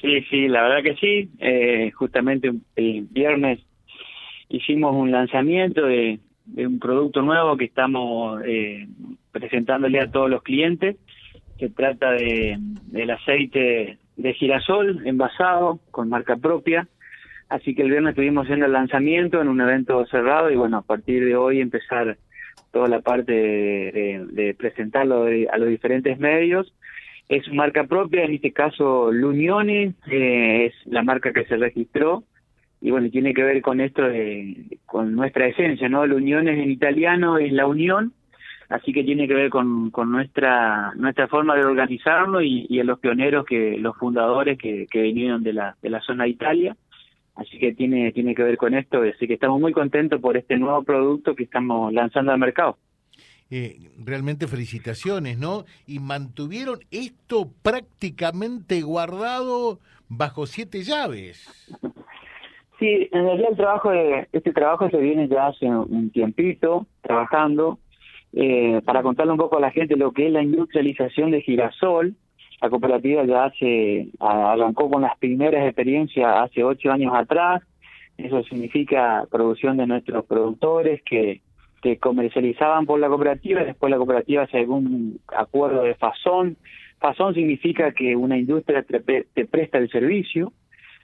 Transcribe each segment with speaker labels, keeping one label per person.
Speaker 1: Sí, sí, la verdad que sí. Eh, justamente el viernes hicimos un lanzamiento de, un producto nuevo que estamos eh, presentándole a todos los clientes. Se trata de del aceite de girasol envasado con marca propia. Así que el viernes estuvimos haciendo el lanzamiento en un evento cerrado y bueno, a partir de hoy empezar toda la parte de, presentarlo a los diferentes medios. Es marca propia, en este caso L'Unione, eh, es la marca que se registró y bueno, tiene que ver con esto, de, con nuestra esencia, ¿no? L'Unione en italiano es la unión, así que tiene que ver con, con nuestra nuestra forma de organizarlo y, y los pioneros, que los fundadores que, que vinieron de la, de la zona de Italia. Así que tiene, tiene que ver con esto, así que estamos muy contentos por este nuevo producto que estamos lanzando al mercado.
Speaker 2: Eh, realmente felicitaciones, ¿no? Y mantuvieron esto prácticamente guardado bajo siete llaves.
Speaker 1: Sí, en realidad el trabajo de, este trabajo se viene ya hace un tiempito trabajando eh, para contarle un poco a la gente lo que es la industrialización de girasol. La cooperativa ya hace arrancó con las primeras experiencias hace ocho años atrás. Eso significa producción de nuestros productores que que comercializaban por la cooperativa, después la cooperativa hace algún acuerdo de fasón. Fasón significa que una industria te, presta el servicio,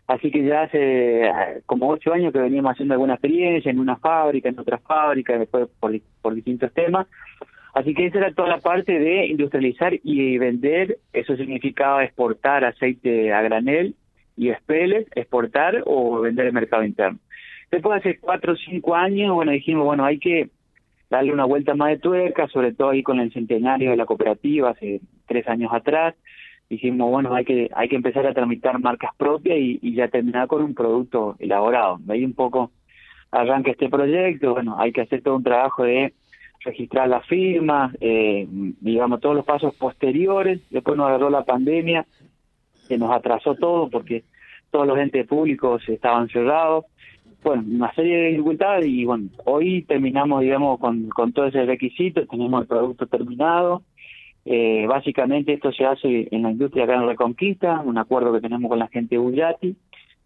Speaker 1: así que ya hace como ocho años que veníamos haciendo alguna experiencia en una fábrica, en otra fábrica, después por, por distintos temas. Así que esa era toda la parte de industrializar y vender, eso significaba exportar aceite a granel y espeles, exportar o vender el mercado interno. Después hace cuatro o cinco años, bueno, dijimos, bueno, hay que darle una vuelta más de tuerca, sobre todo ahí con el centenario de la cooperativa hace tres años atrás. Dijimos, bueno, hay que hay que empezar a tramitar marcas propias y, ya terminar con un producto elaborado. De ahí un poco arranca este proyecto, bueno, hay que hacer todo un trabajo de registrar las firmas, eh, digamos, todos los pasos posteriores. Después nos agarró la pandemia, que nos atrasó todo porque todos los entes públicos estaban cerrados bueno, una serie de dificultades y bueno, hoy terminamos, digamos, con, con todo ese requisito, tenemos el producto terminado. Eh, básicamente esto se hace en la industria acá en Reconquista, un acuerdo que tenemos con la gente de Bullati.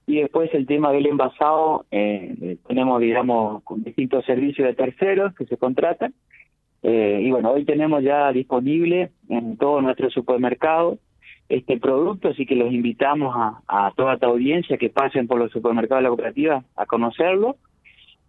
Speaker 1: Y después el tema del envasado, eh, tenemos, digamos, con distintos servicios de terceros que se contratan. Eh, y bueno, hoy tenemos ya disponible en todo nuestro supermercado este producto, así que los invitamos a, a toda esta audiencia que pasen por los supermercados de la cooperativa a conocerlo.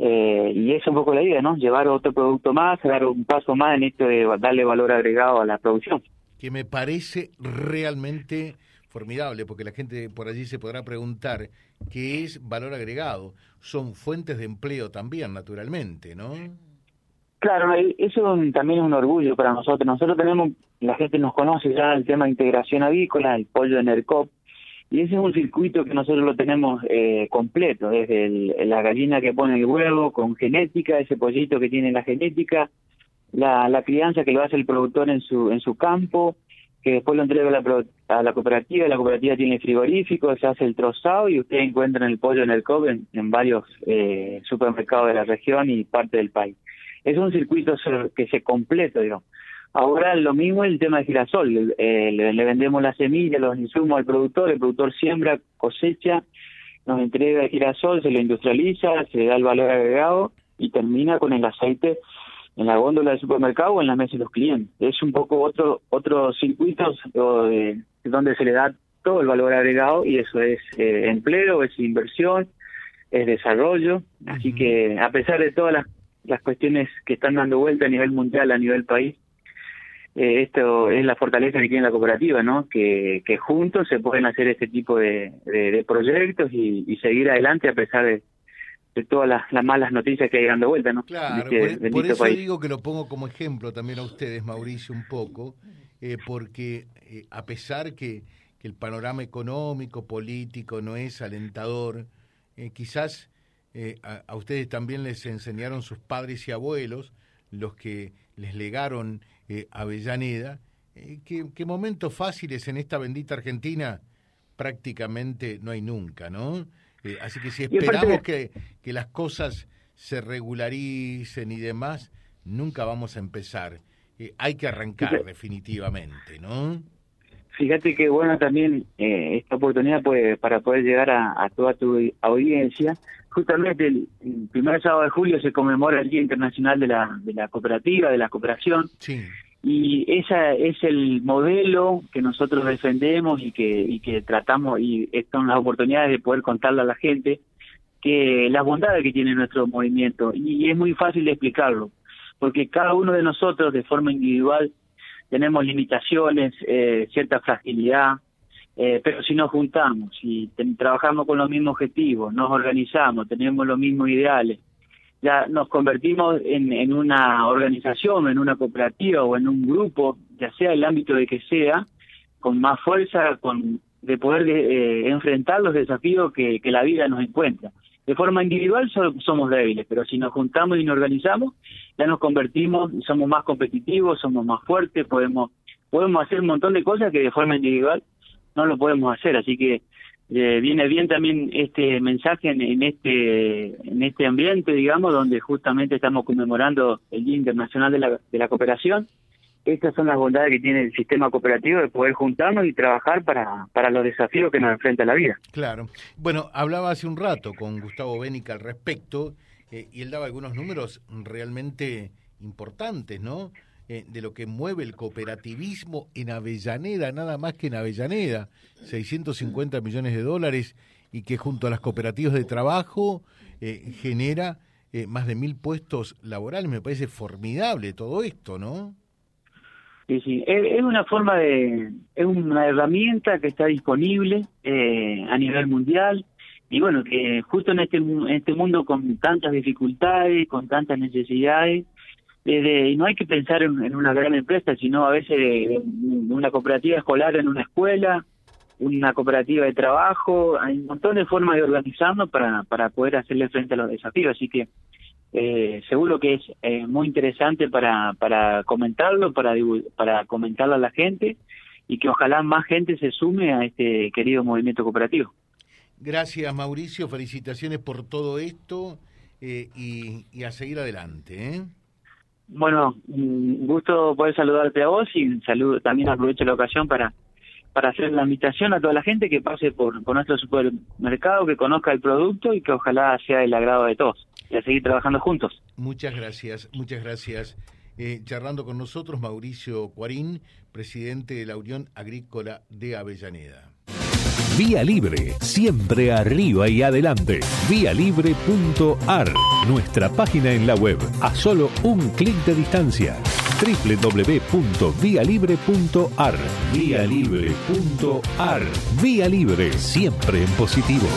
Speaker 1: Eh, y es un poco la idea, ¿no? Llevar otro producto más, dar un paso más en esto de darle valor agregado a la producción.
Speaker 2: Que me parece realmente formidable, porque la gente por allí se podrá preguntar qué es valor agregado. Son fuentes de empleo también, naturalmente, ¿no?
Speaker 1: Claro, eso también es un orgullo para nosotros. Nosotros tenemos, la gente nos conoce ya el tema de integración avícola, el pollo de NERCOP, y ese es un circuito que nosotros lo tenemos eh, completo, desde la gallina que pone el huevo con genética, ese pollito que tiene la genética, la, la crianza que lo hace el productor en su en su campo, que después lo entrega a la, a la cooperativa, la cooperativa tiene frigorífico, se hace el trozado y ustedes encuentran el pollo en el en, en varios eh, supermercados de la región y parte del país es un circuito que se completa, digamos. Ahora lo mismo el tema de girasol, eh, le, vendemos la semilla, los insumos al productor, el productor siembra, cosecha, nos entrega el girasol, se lo industrializa, se da el valor agregado y termina con el aceite en la góndola del supermercado o en la mesa de los clientes. Es un poco otro otro circuito donde se le da todo el valor agregado y eso es eh, empleo, es inversión, es desarrollo. Así que a pesar de todas las las cuestiones que están dando vuelta a nivel mundial, a nivel país, eh, esto es la fortaleza que tiene la cooperativa, ¿no? Que, que juntos se pueden hacer este tipo de, de, proyectos y, seguir adelante a pesar de, de todas las, malas noticias que hay dando vuelta, ¿no?
Speaker 2: Claro, este por, eso digo que lo pongo como ejemplo también a ustedes, Mauricio, un poco, eh, porque eh, a pesar que, que el panorama económico, político no es alentador, quizás eh, a, ustedes también les enseñaron sus padres y abuelos, los que les legaron eh, Avellaneda. Eh, ¿qué, momentos fáciles en esta bendita Argentina prácticamente no hay nunca, ¿no? así que si esperamos que, que las cosas se regularicen y demás, nunca vamos a empezar. hay que arrancar definitivamente, ¿no?
Speaker 1: Fíjate que bueno también eh, esta oportunidad pues, para poder llegar a, toda tu audiencia. Justamente el, primer sábado de julio se conmemora el Día Internacional de la, de la Cooperativa, de la Cooperación.
Speaker 2: Sí.
Speaker 1: Y esa es el modelo que nosotros defendemos y que, y que tratamos, y son las oportunidades de poder contarle a la gente que las bondades que tiene nuestro movimiento. Y es muy fácil de explicarlo, porque cada uno de nosotros de forma individual tenemos limitaciones, eh, cierta fragilidad, eh, pero si nos juntamos, si trabajamos con los mismos objetivos, nos organizamos, tenemos los mismos ideales, ya nos convertimos en, una organización, en una cooperativa o en un grupo, ya sea el ámbito de que sea, con más fuerza, con de poder eh, enfrentar los desafíos que la vida nos encuentra. De forma individual somos débiles, pero si nos juntamos y nos organizamos, ya nos convertimos, somos más competitivos, somos más fuertes, podemos podemos hacer un montón de cosas que de forma individual no lo podemos hacer. Así que eh, viene bien también este mensaje en, este en este ambiente, digamos, donde justamente estamos conmemorando el Día Internacional de la, de la Cooperación estas son las bondades que tiene el sistema cooperativo de poder juntarnos y trabajar para, para los desafíos que nos enfrenta la vida.
Speaker 2: Claro. Bueno, hablaba hace un rato con Gustavo Bénica al respecto eh, y él daba algunos números realmente importantes, ¿no? Eh, de lo que mueve el cooperativismo en Avellaneda, nada más que en Avellaneda, 650 millones de dólares y que junto a las cooperativas de trabajo eh, genera más de mil puestos laborales. Me parece formidable todo esto, ¿no?
Speaker 1: Sí, sí, es, una forma de, es una herramienta que está disponible eh, a nivel mundial. Y bueno, que justo en este, en este mundo con tantas dificultades, con tantas necesidades, y no hay que pensar en, una gran empresa, sino a veces de, una cooperativa escolar en una escuela, una cooperativa de trabajo, hay un montón de formas de organizarnos para, para poder hacerle frente a los desafíos, así que eh, seguro que es eh, muy interesante para, para comentarlo, para, para comentarlo a la gente y que ojalá más gente se sume a este querido movimiento cooperativo.
Speaker 2: Gracias Mauricio, felicitaciones por todo esto eh, y, a seguir adelante. ¿eh?
Speaker 1: Bueno, un gusto poder saludarte a vos y saludo, también aprovecho la ocasión para para hacer la invitación a toda la gente que pase por, por nuestro supermercado, que conozca el producto y que ojalá sea el agrado de todos y a seguir trabajando juntos.
Speaker 2: Muchas gracias, muchas gracias. Eh, charlando con nosotros Mauricio Cuarín, presidente de la Unión Agrícola de Avellaneda.
Speaker 3: Vía Libre, siempre arriba y adelante. Vialibre.ar, nuestra página en la web, a solo un clic de distancia www.vialibre.ar. Vía Libre.ar. Vía Libre, siempre en positivo.